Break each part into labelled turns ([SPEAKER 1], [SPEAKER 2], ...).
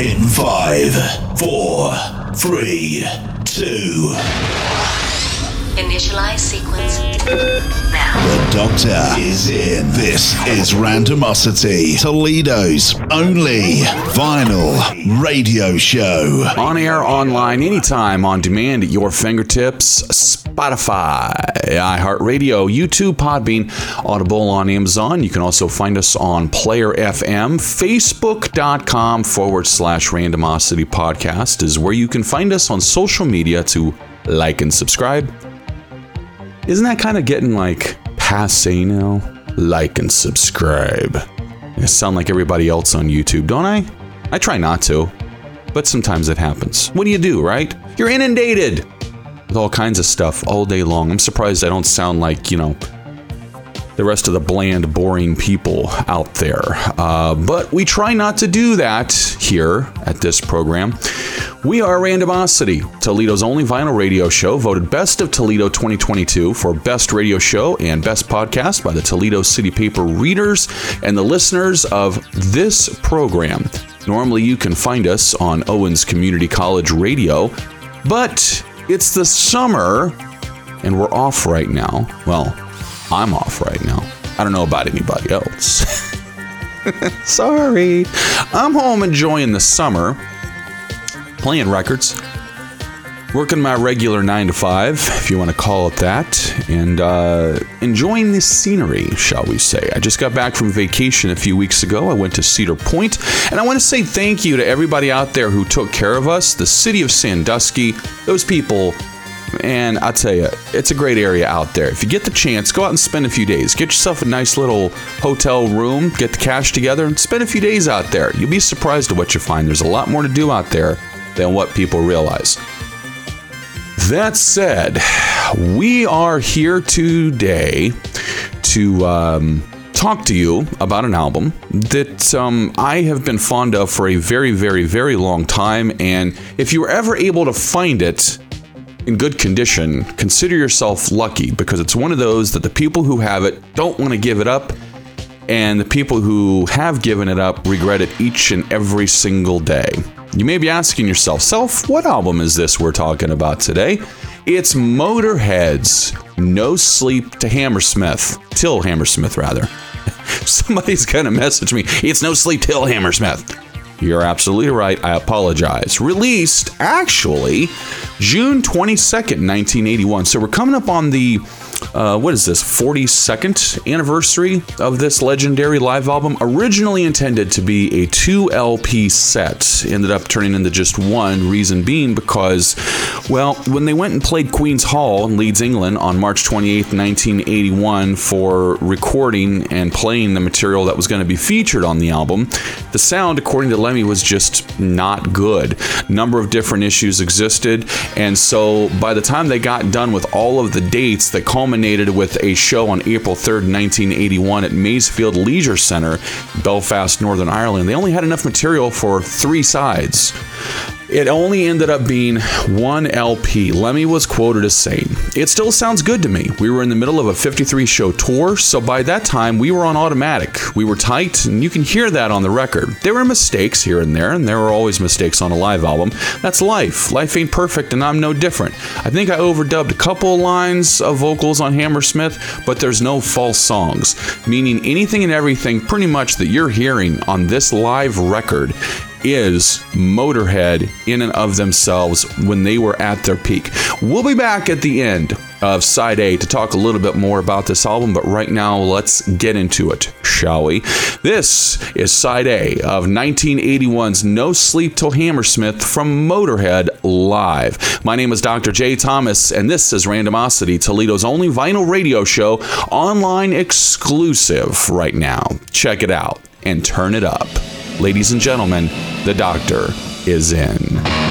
[SPEAKER 1] In five, four, three, two.
[SPEAKER 2] Initialize sequence now.
[SPEAKER 1] The Doctor is in. This is Randomosity, Toledo's only vinyl radio show.
[SPEAKER 3] On air, online, anytime, on demand at your fingertips. Spotify, iHeartRadio, YouTube, Podbean, Audible on Amazon. You can also find us on Player FM. Facebook.com forward slash Randomosity Podcast is where you can find us on social media to like and subscribe. Isn't that kind of getting like passe now? Like and subscribe. I sound like everybody else on YouTube, don't I? I try not to, but sometimes it happens. What do you do, right? You're inundated with all kinds of stuff all day long. I'm surprised I don't sound like, you know, the rest of the bland, boring people out there. Uh, but we try not to do that here at this program. We are Randomosity, Toledo's only vinyl radio show, voted Best of Toledo 2022 for Best Radio Show and Best Podcast by the Toledo City Paper readers and the listeners of this program. Normally, you can find us on Owens Community College Radio, but it's the summer and we're off right now. Well, I'm off right now. I don't know about anybody else. Sorry. I'm home enjoying the summer, playing records, working my regular nine to five, if you want to call it that, and uh, enjoying the scenery, shall we say. I just got back from vacation a few weeks ago. I went to Cedar Point, and I want to say thank you to everybody out there who took care of us. The city of Sandusky, those people and I'll tell you, it's a great area out there. If you get the chance, go out and spend a few days. Get yourself a nice little hotel room, get the cash together, and spend a few days out there. You'll be surprised at what you find. There's a lot more to do out there than what people realize. That said, we are here today to um, talk to you about an album that um, I have been fond of for a very, very, very long time. And if you were ever able to find it, in good condition, consider yourself lucky because it's one of those that the people who have it don't want to give it up, and the people who have given it up regret it each and every single day. You may be asking yourself, Self, what album is this we're talking about today? It's Motorhead's No Sleep to Hammersmith, Till Hammersmith, rather. Somebody's gonna message me, it's No Sleep Till Hammersmith. You're absolutely right. I apologize. Released actually June 22nd, 1981. So we're coming up on the uh, what is this 42nd anniversary of this legendary live album? Originally intended to be a 2 lp set. Ended up turning into just one reason being because well when they went and played queen's hall in leeds england on march 28th 1981 for recording and playing the material that was going to be featured on the album the sound according to lemmy was just not good. Number of different issues existed and so by the time they got done with all of the dates that culminated with a show on April 3rd, 1981 at Maysfield Leisure Centre, Belfast, Northern Ireland. They only had enough material for three sides. It only ended up being one LP. Lemmy was quoted as saying, It still sounds good to me. We were in the middle of a 53 show tour, so by that time we were on automatic. We were tight, and you can hear that on the record. There were mistakes here and there, and there were always mistakes on a live album. That's life. Life ain't perfect, and I'm no different. I think I overdubbed a couple lines of vocals on Hammersmith, but there's no false songs, meaning anything and everything pretty much that you're hearing on this live record is Motorhead in and of themselves when they were at their peak. We'll be back at the end of side A to talk a little bit more about this album, but right now let's get into it, shall we? This is side A of 1981's No Sleep Till Hammersmith from Motorhead Live. My name is Dr. J. Thomas, and this is Randomosity, Toledo's only vinyl radio show, online exclusive right now. Check it out and turn it up. Ladies and gentlemen, the doctor is in.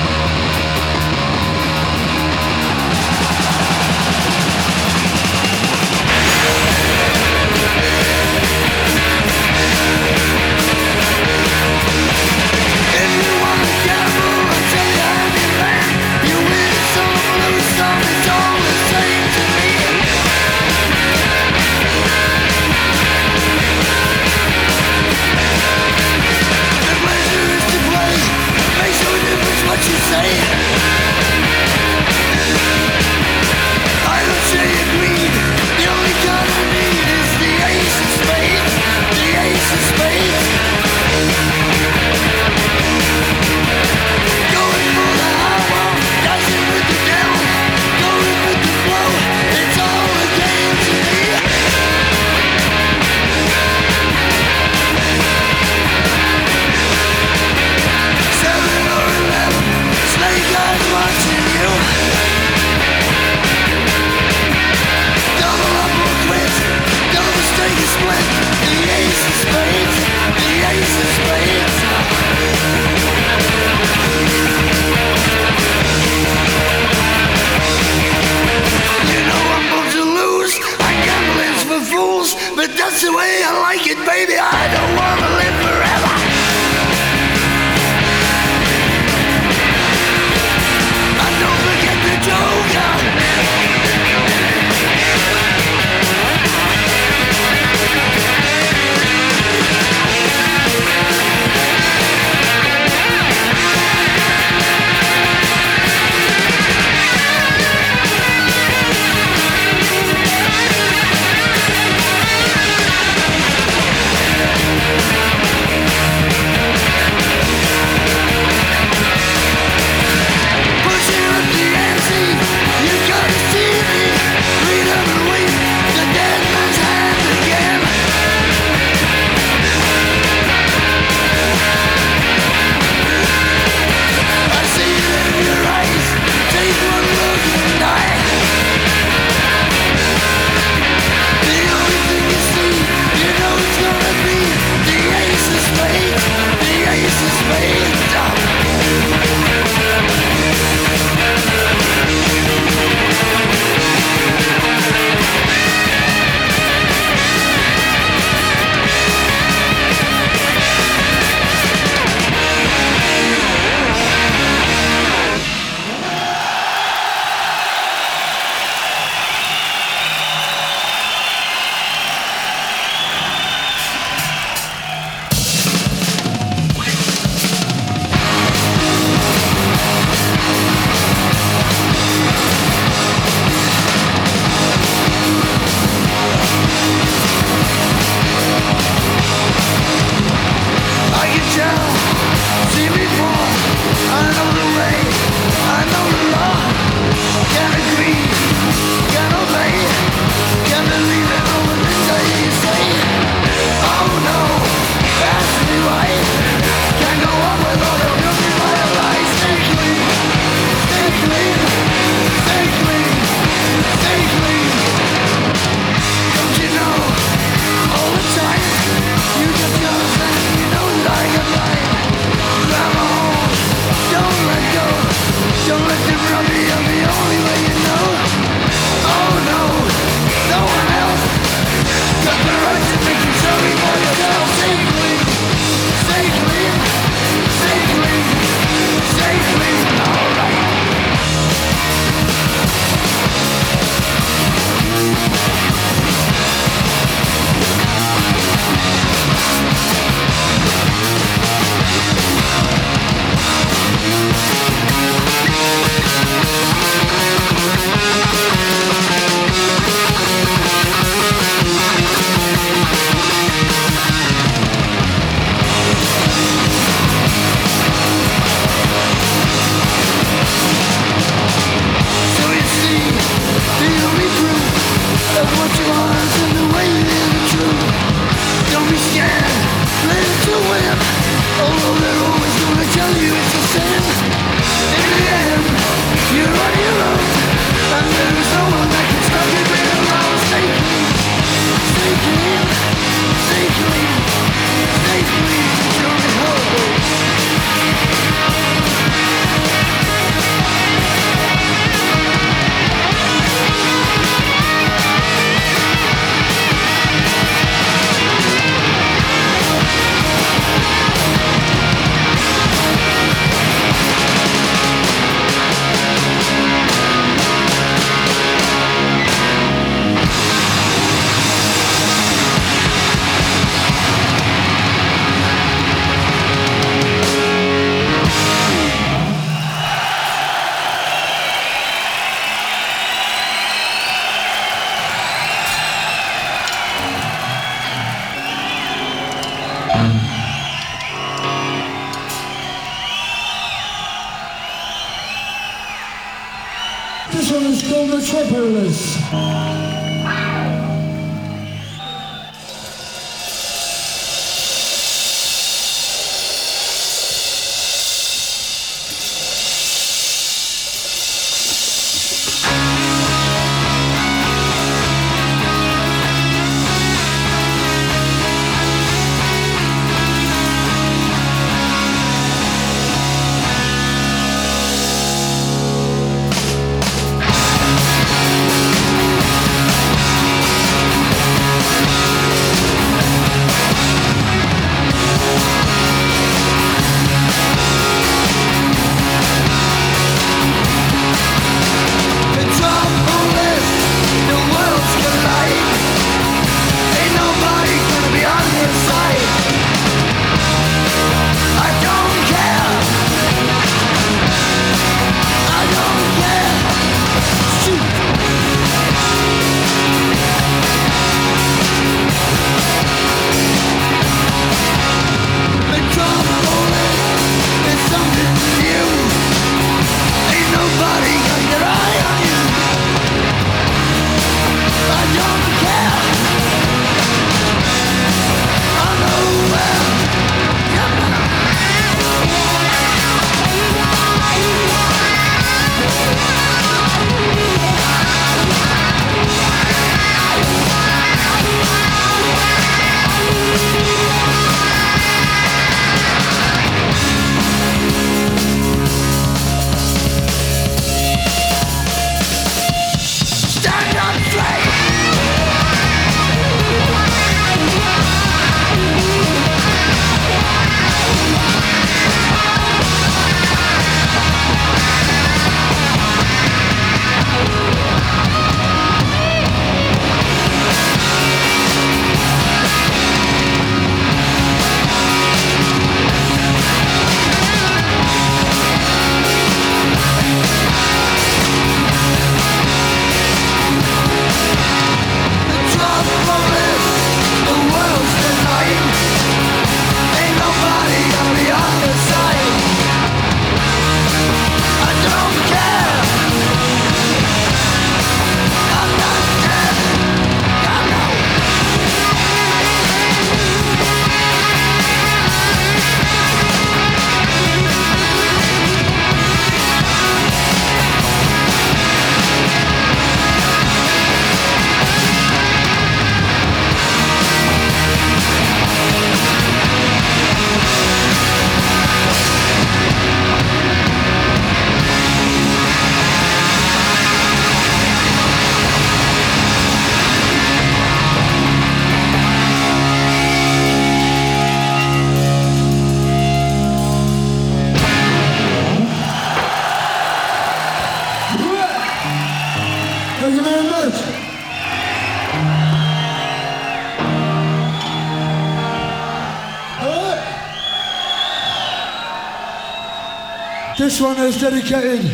[SPEAKER 4] this one is dedicated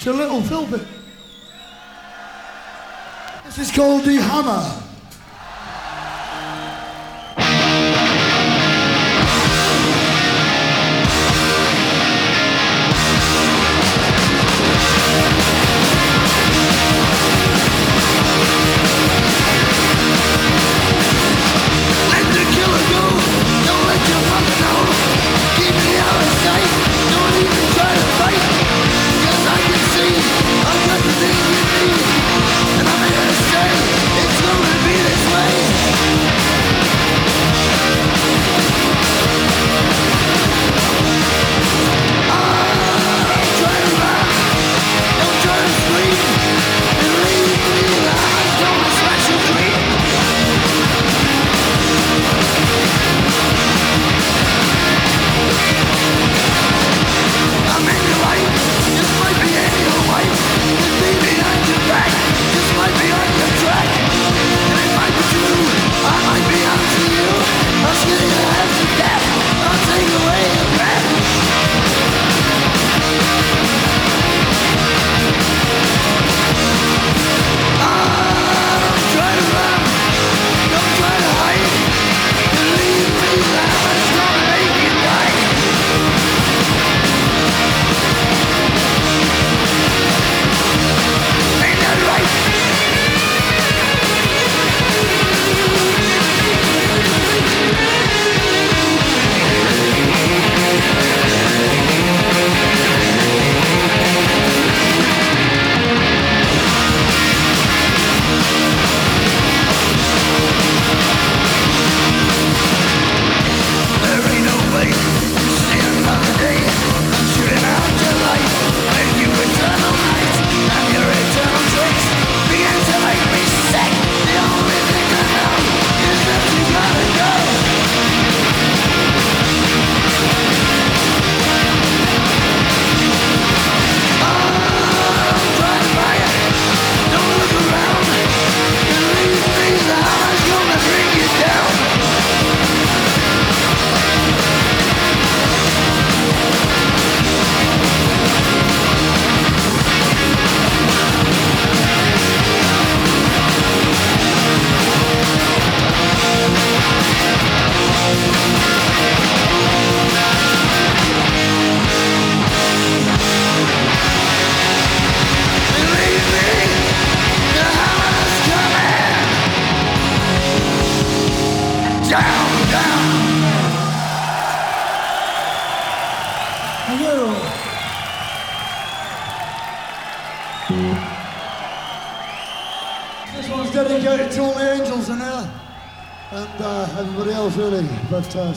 [SPEAKER 4] to Little Philbert. This is called The Hammer.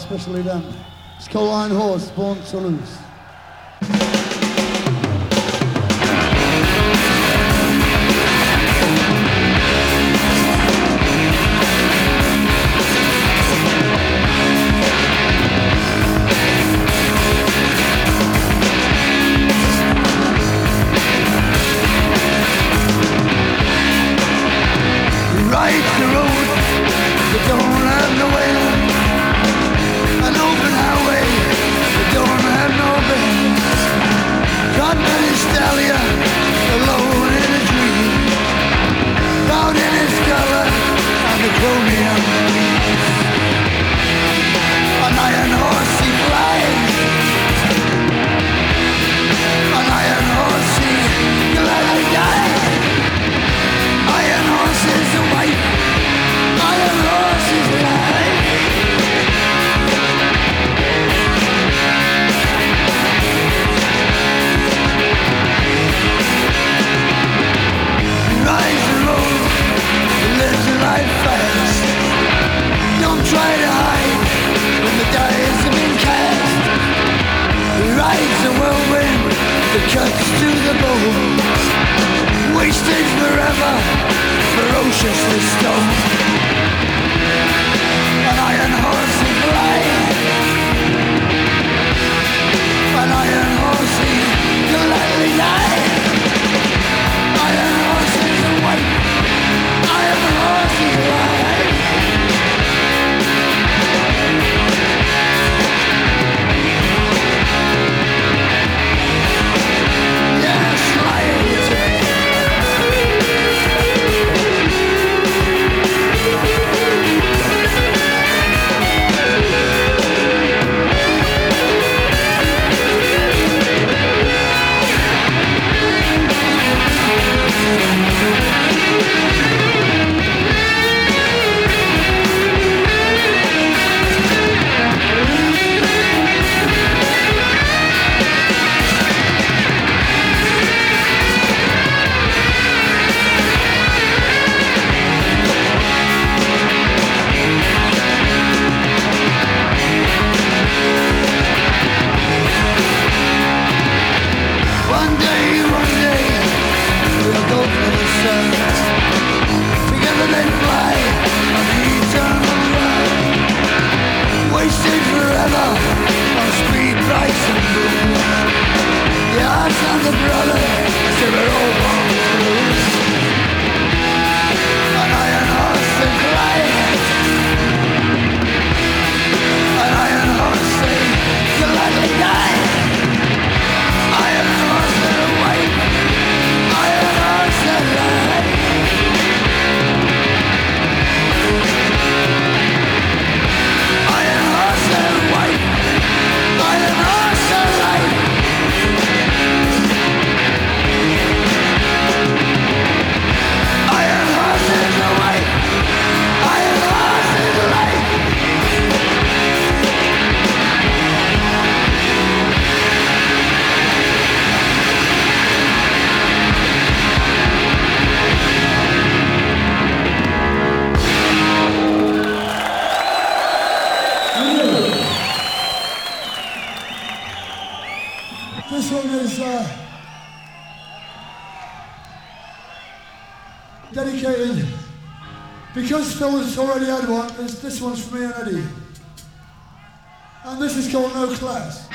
[SPEAKER 5] specially done. It's
[SPEAKER 4] called Iron Horse, Born to Lose. those has already had one. This, this one's for me and Eddie. And this is called No Class.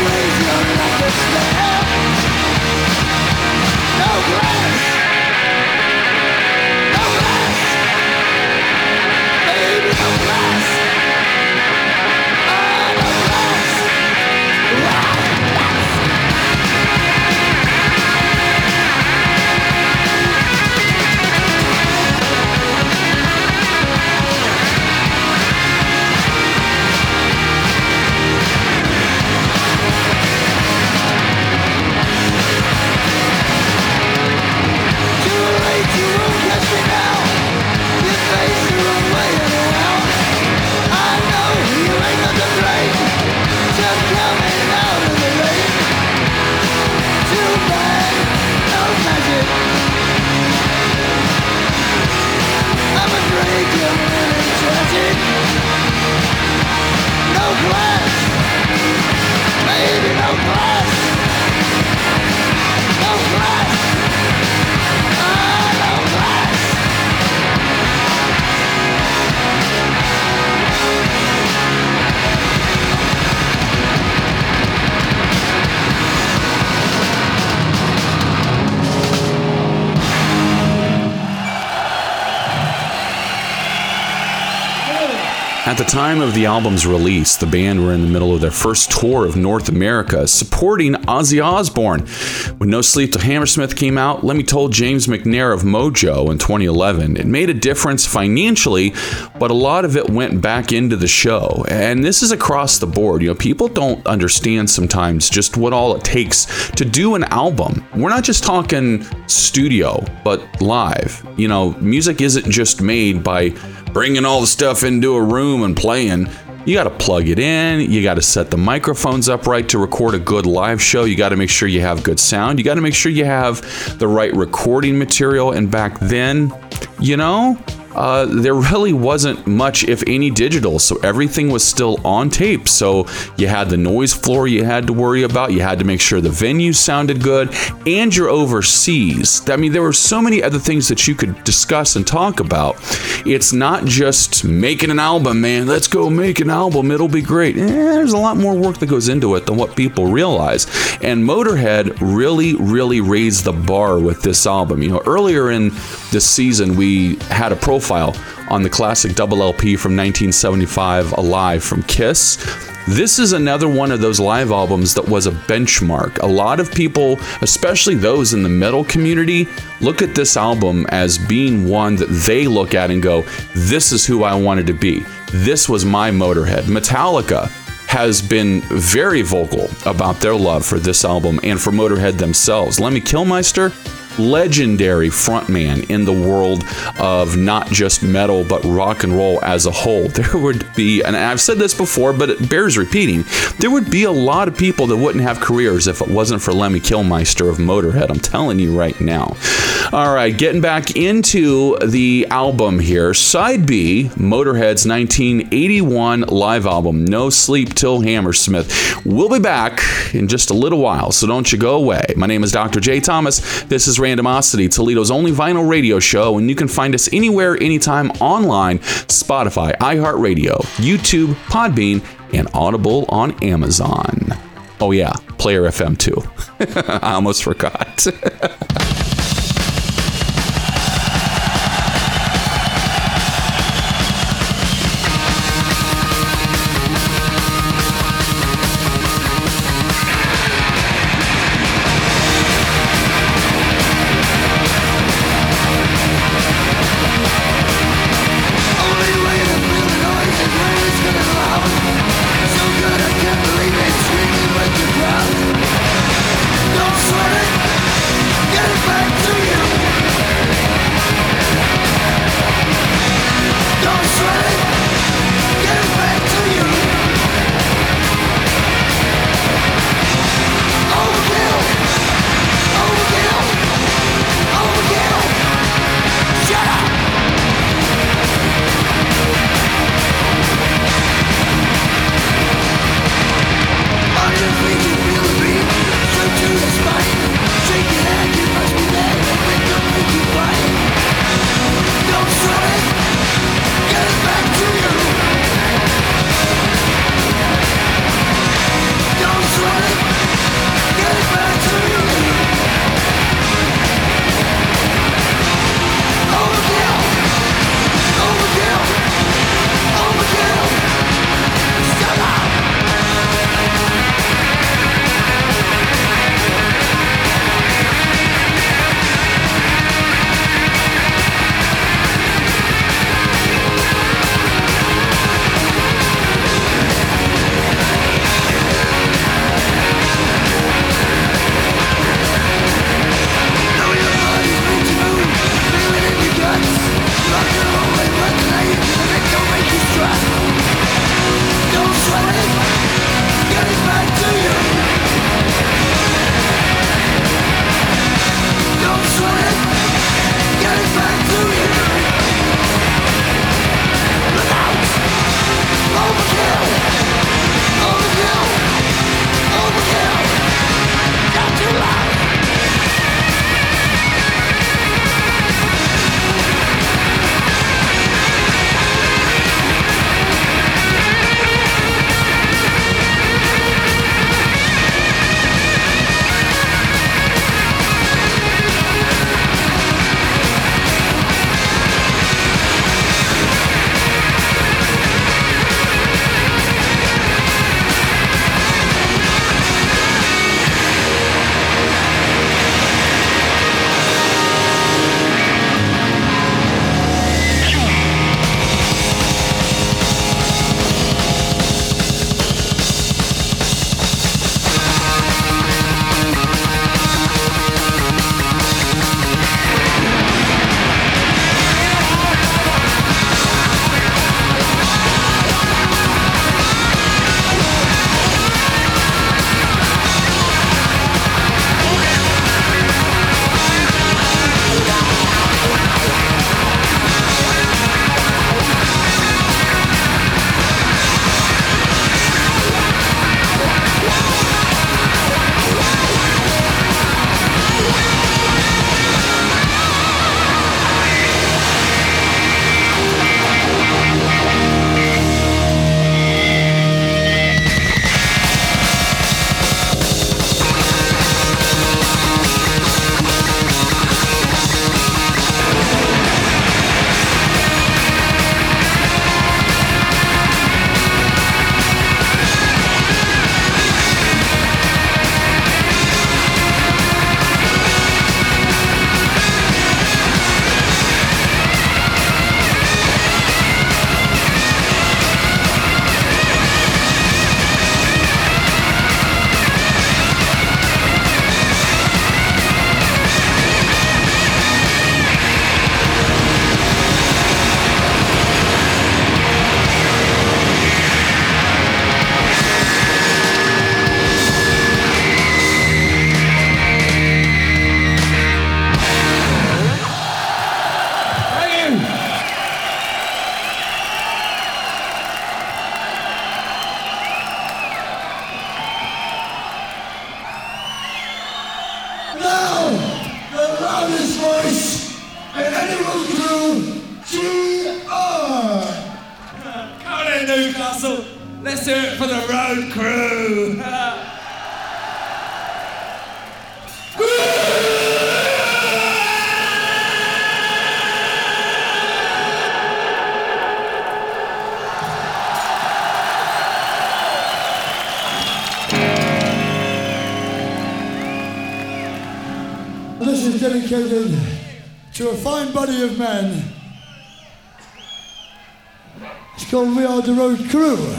[SPEAKER 5] Please don't let
[SPEAKER 3] No grace. Time of the album's release, the band were in the middle of their first tour of North America, supporting Ozzy Osbourne. When No Sleep to Hammersmith came out, Lemmy told James McNair of Mojo in 2011 it made a difference financially, but a lot of it went back into the show. And this is across the board. You know, people don't understand sometimes just what all it takes to do an album. We're not just talking studio, but live. You know, music isn't just made by bringing all the stuff into a room and playing. You got to plug it in. You got to set the microphones up right to record a good live show. You got to make sure you have good sound. You got to make sure you have the right recording material. And back then, you know, uh, there really wasn't much, if any, digital. So everything was still on tape. So you had the noise floor you had to worry about. You had to make sure the venue sounded good, and you're overseas. I mean, there were so many other things that you could discuss and talk about. It's not just making an album, man. Let's go make an album. It'll be great. Eh, there's a lot more work that goes into it than what people realize. And Motorhead really, really raised the bar with this album. You know, earlier in this season, we had a profile on the classic double LP from 1975, Alive from Kiss. This is another one of those live albums that was a benchmark. A lot of people, especially those in the metal community, look at this album as being one that they look at and go, This is who I wanted to be. This was my Motorhead. Metallica has been very vocal about their love for this album and for Motorhead themselves. Lemmy Kilmister, legendary frontman in the world of not just metal but rock and roll as a whole. There would be, and I've said this before, but it bears repeating, there would be a lot of people that wouldn't have careers if it wasn't for Lemmy Kilmister of Motorhead. I'm telling you right now. All right, getting back into the album here. Side B, Motorhead's 1981 live album, No Sleep Till Hammersmith. We'll be back in just a little while, so don't you go away. My name is Dr. J. Thomas. This is Randomosity, Toledo's only vinyl radio show, and you can find us anywhere, anytime online Spotify, iHeartRadio, YouTube, Podbean, and Audible on Amazon. Oh, yeah, Player FM too. I almost forgot.
[SPEAKER 4] crew.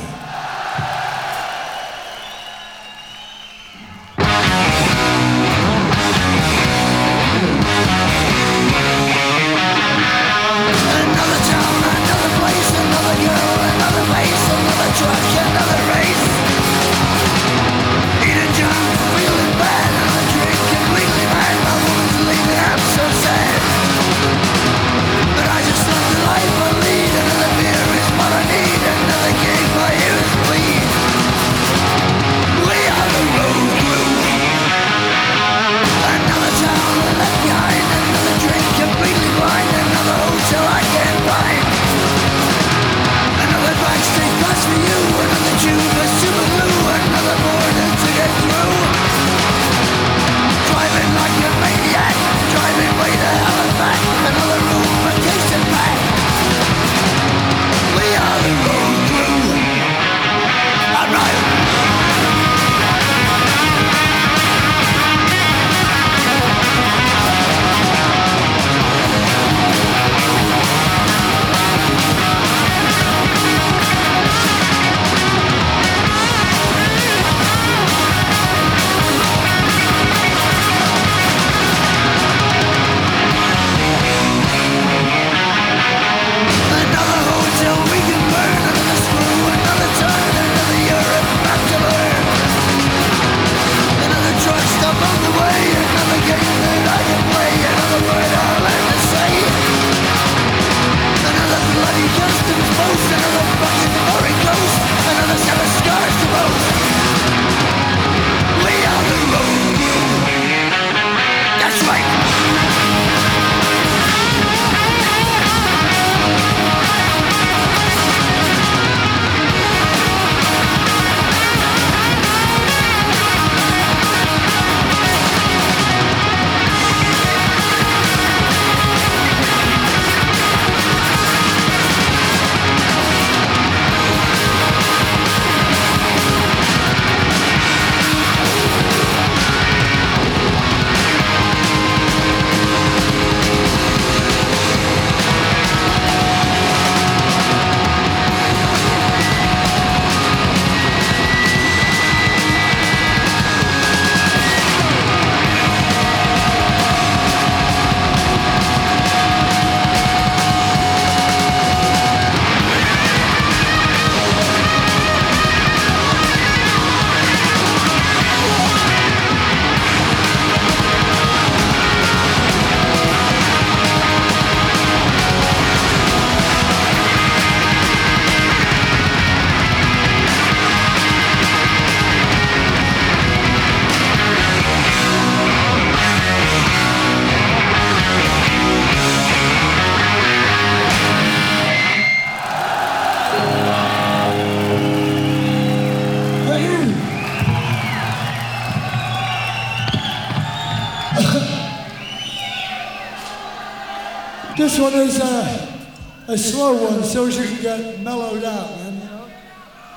[SPEAKER 6] one is a, a slow one so she can get mellowed out, man.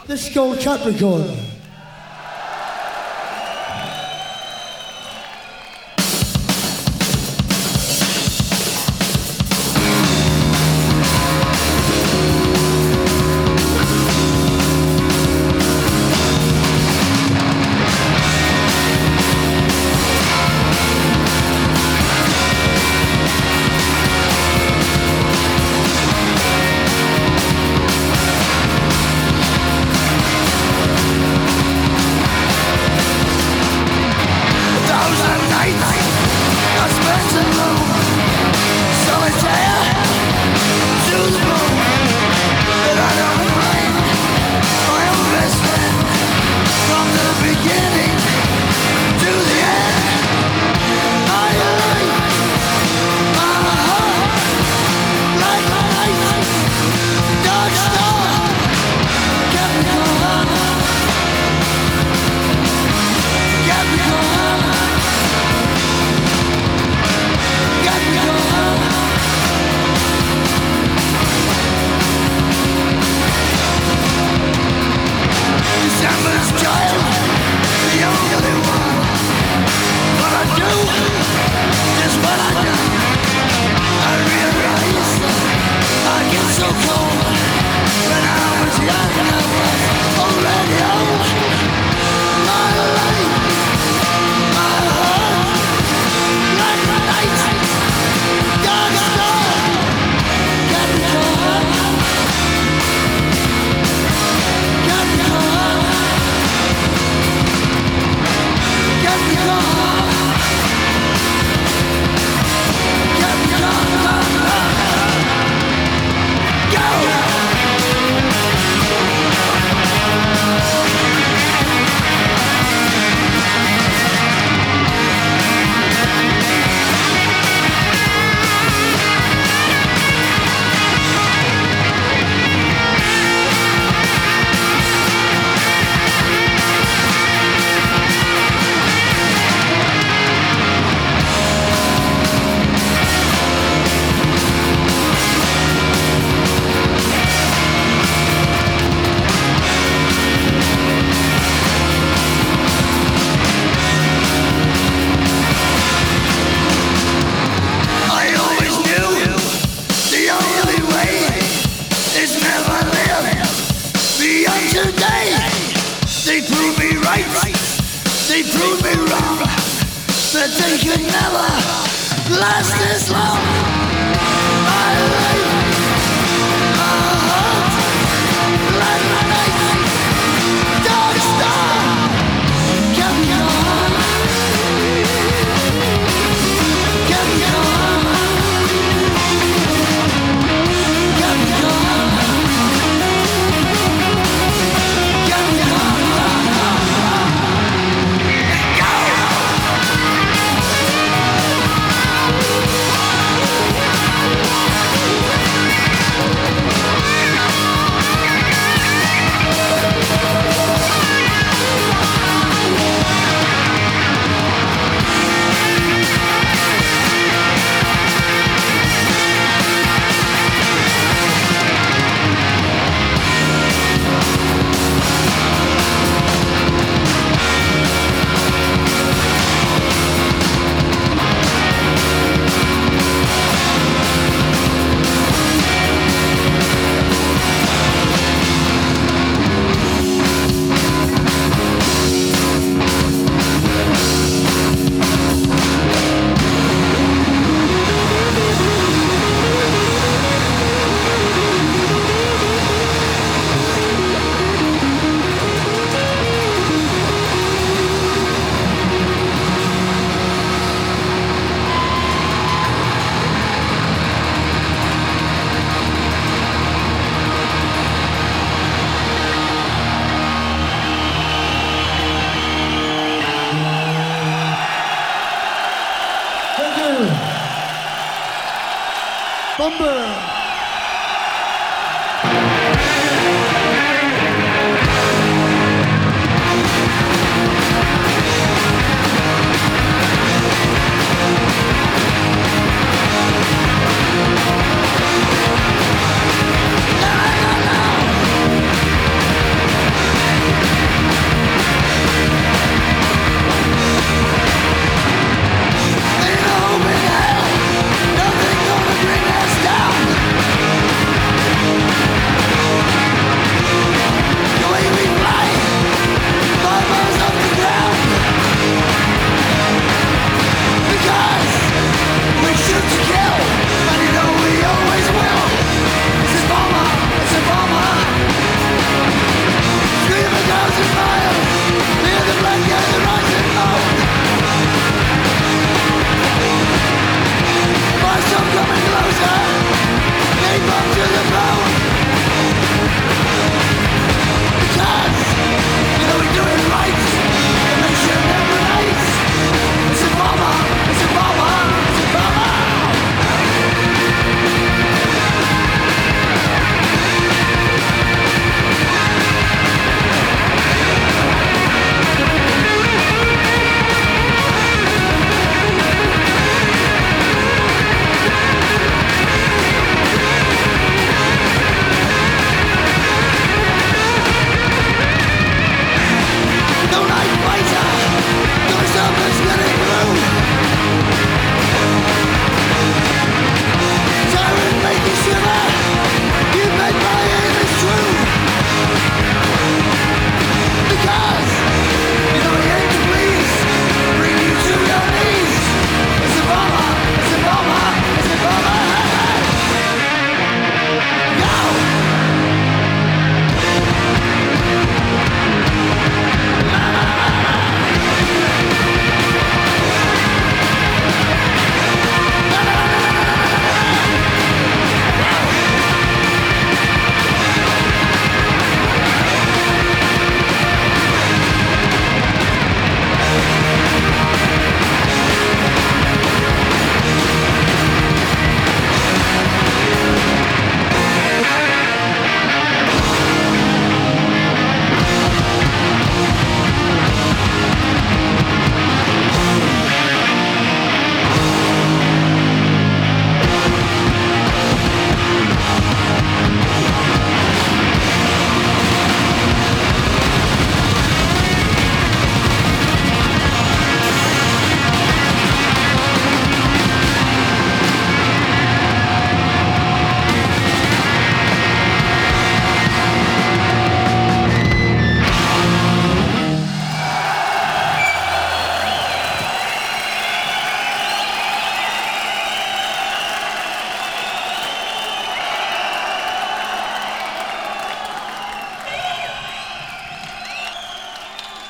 [SPEAKER 6] This is called Capricorn.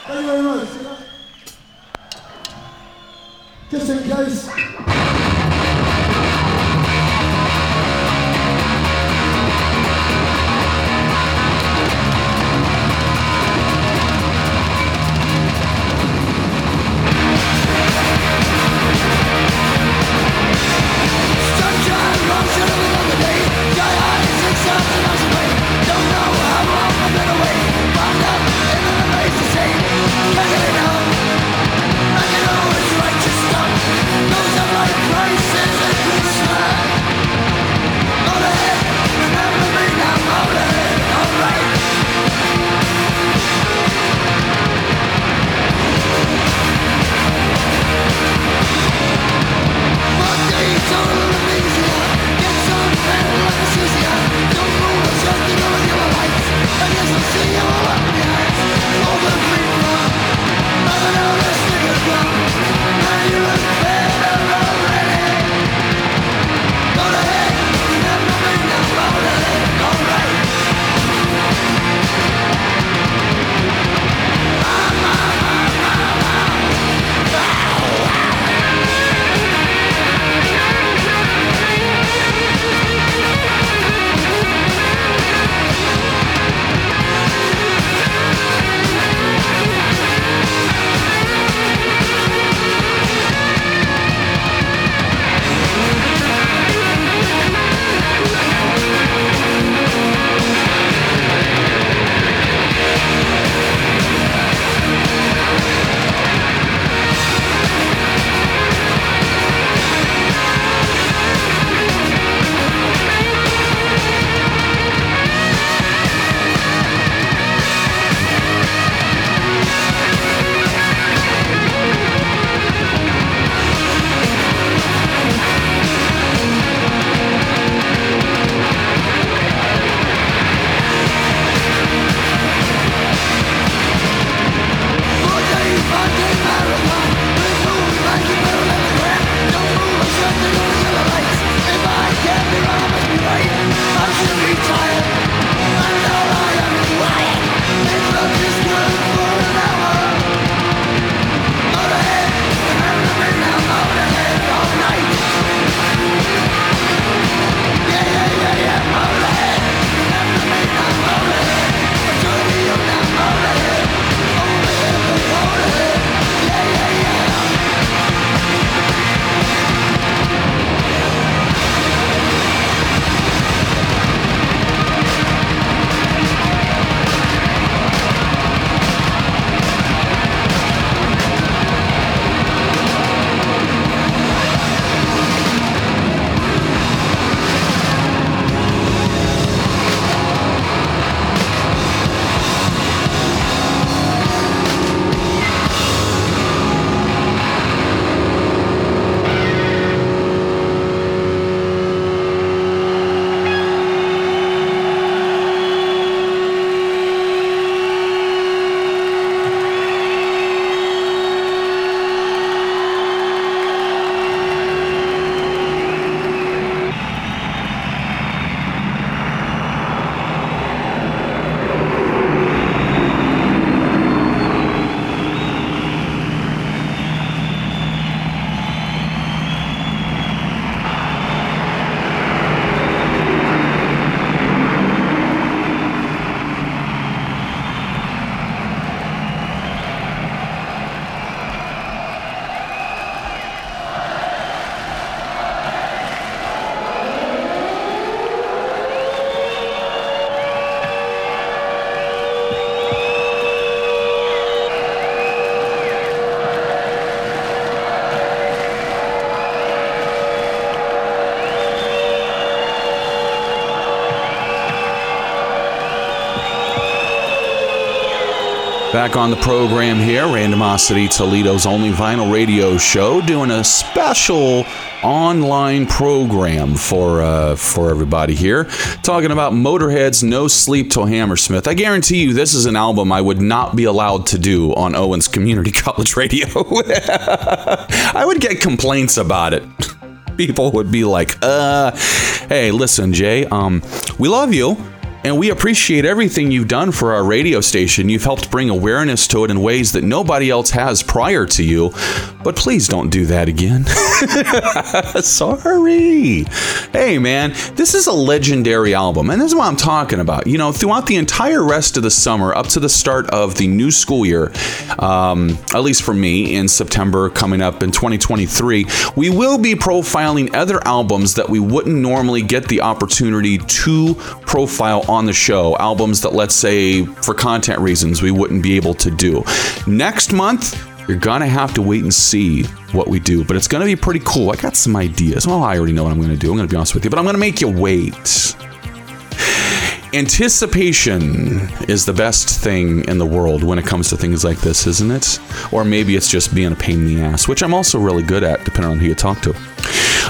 [SPEAKER 4] Thank you very much. Just in case.
[SPEAKER 3] Back on the program here, Randomosity Toledo's only vinyl radio show, doing a special online program for uh, for everybody here, talking about Motorhead's "No Sleep Till Hammersmith." I guarantee you, this is an album I would not be allowed to do on Owens Community College Radio. I would get complaints about it. People would be like, "Uh, hey, listen, Jay, um, we love you." And we appreciate everything you've done for our radio station. You've helped bring awareness to it in ways that nobody else has prior to you. But please don't do that again. Sorry. Hey, man, this is a legendary album, and this is what I'm talking about. You know, throughout the entire rest of the summer, up to the start of the new school year, um, at least for me, in September coming up in 2023, we will be profiling other albums that we wouldn't normally get the opportunity to profile on the show. Albums that, let's say, for content reasons, we wouldn't be able to do. Next month, you're gonna have to wait and see what we do, but it's gonna be pretty cool. I got some ideas. Well, I already know what I'm gonna do. I'm gonna be honest with you, but I'm gonna make you wait. Anticipation is the best thing in the world when it comes to things like this, isn't it? Or maybe it's just being a pain in the ass, which I'm also really good at, depending on who you talk to.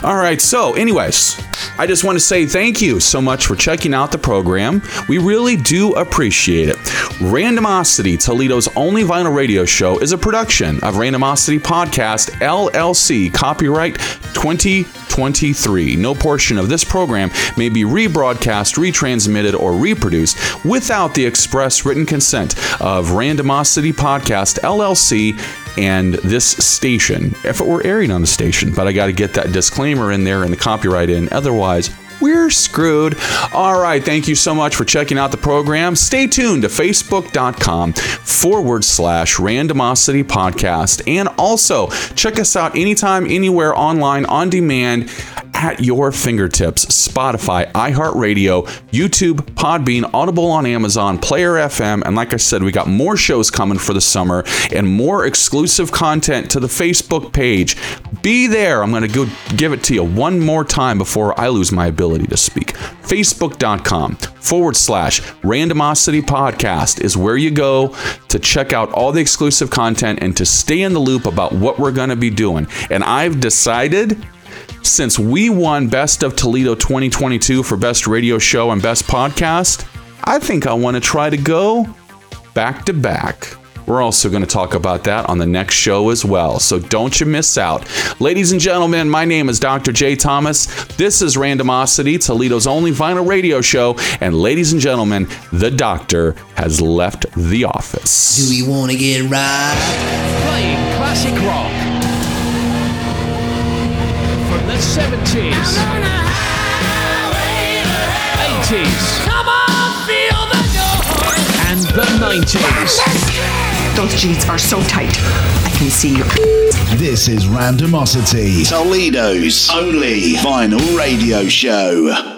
[SPEAKER 3] All right, so, anyways, I just want to say thank you so much for checking out the program. We really do appreciate it. Randomosity, Toledo's only vinyl radio show, is a production of Randomosity Podcast LLC, copyright 2023. No portion of this program may be rebroadcast, retransmitted, or reproduced without the express written consent of Randomosity Podcast LLC and this station, if it were airing on the station. But I got to get that disclaimer in there and the copyright in. Otherwise, we're screwed. All right. Thank you so much for checking out the program. Stay tuned to facebook.com forward slash randomosity podcast. And also check us out anytime, anywhere, online, on demand at your fingertips. Spotify, iHeartRadio, YouTube, Podbean, Audible on Amazon, Player FM, and like I said, we got more shows coming for the summer and more exclusive content to the Facebook page. Be there. I'm going to go give it to you one more time before I lose my ability to speak. Facebook.com forward slash randomosity podcast is where you go to check out all the exclusive content and to stay in the loop about what we're going to be doing. And I've decided since we won Best of Toledo 2022 for Best Radio Show and Best Podcast, I think I want to try to go back to back. We're also going to talk about that on the next show as well, so don't you miss out. Ladies and gentlemen, my name is Dr. J. Thomas. This is Randomosity, Toledo's only vinyl radio show, and ladies and gentlemen, the doctor has left the office.
[SPEAKER 5] Do we want to get right?
[SPEAKER 7] Playing classic rock from the 70s, 80s, and the 90s.
[SPEAKER 8] Those jeans are so tight. I can see your.
[SPEAKER 1] This is Randomosity, Toledo's only vinyl radio show.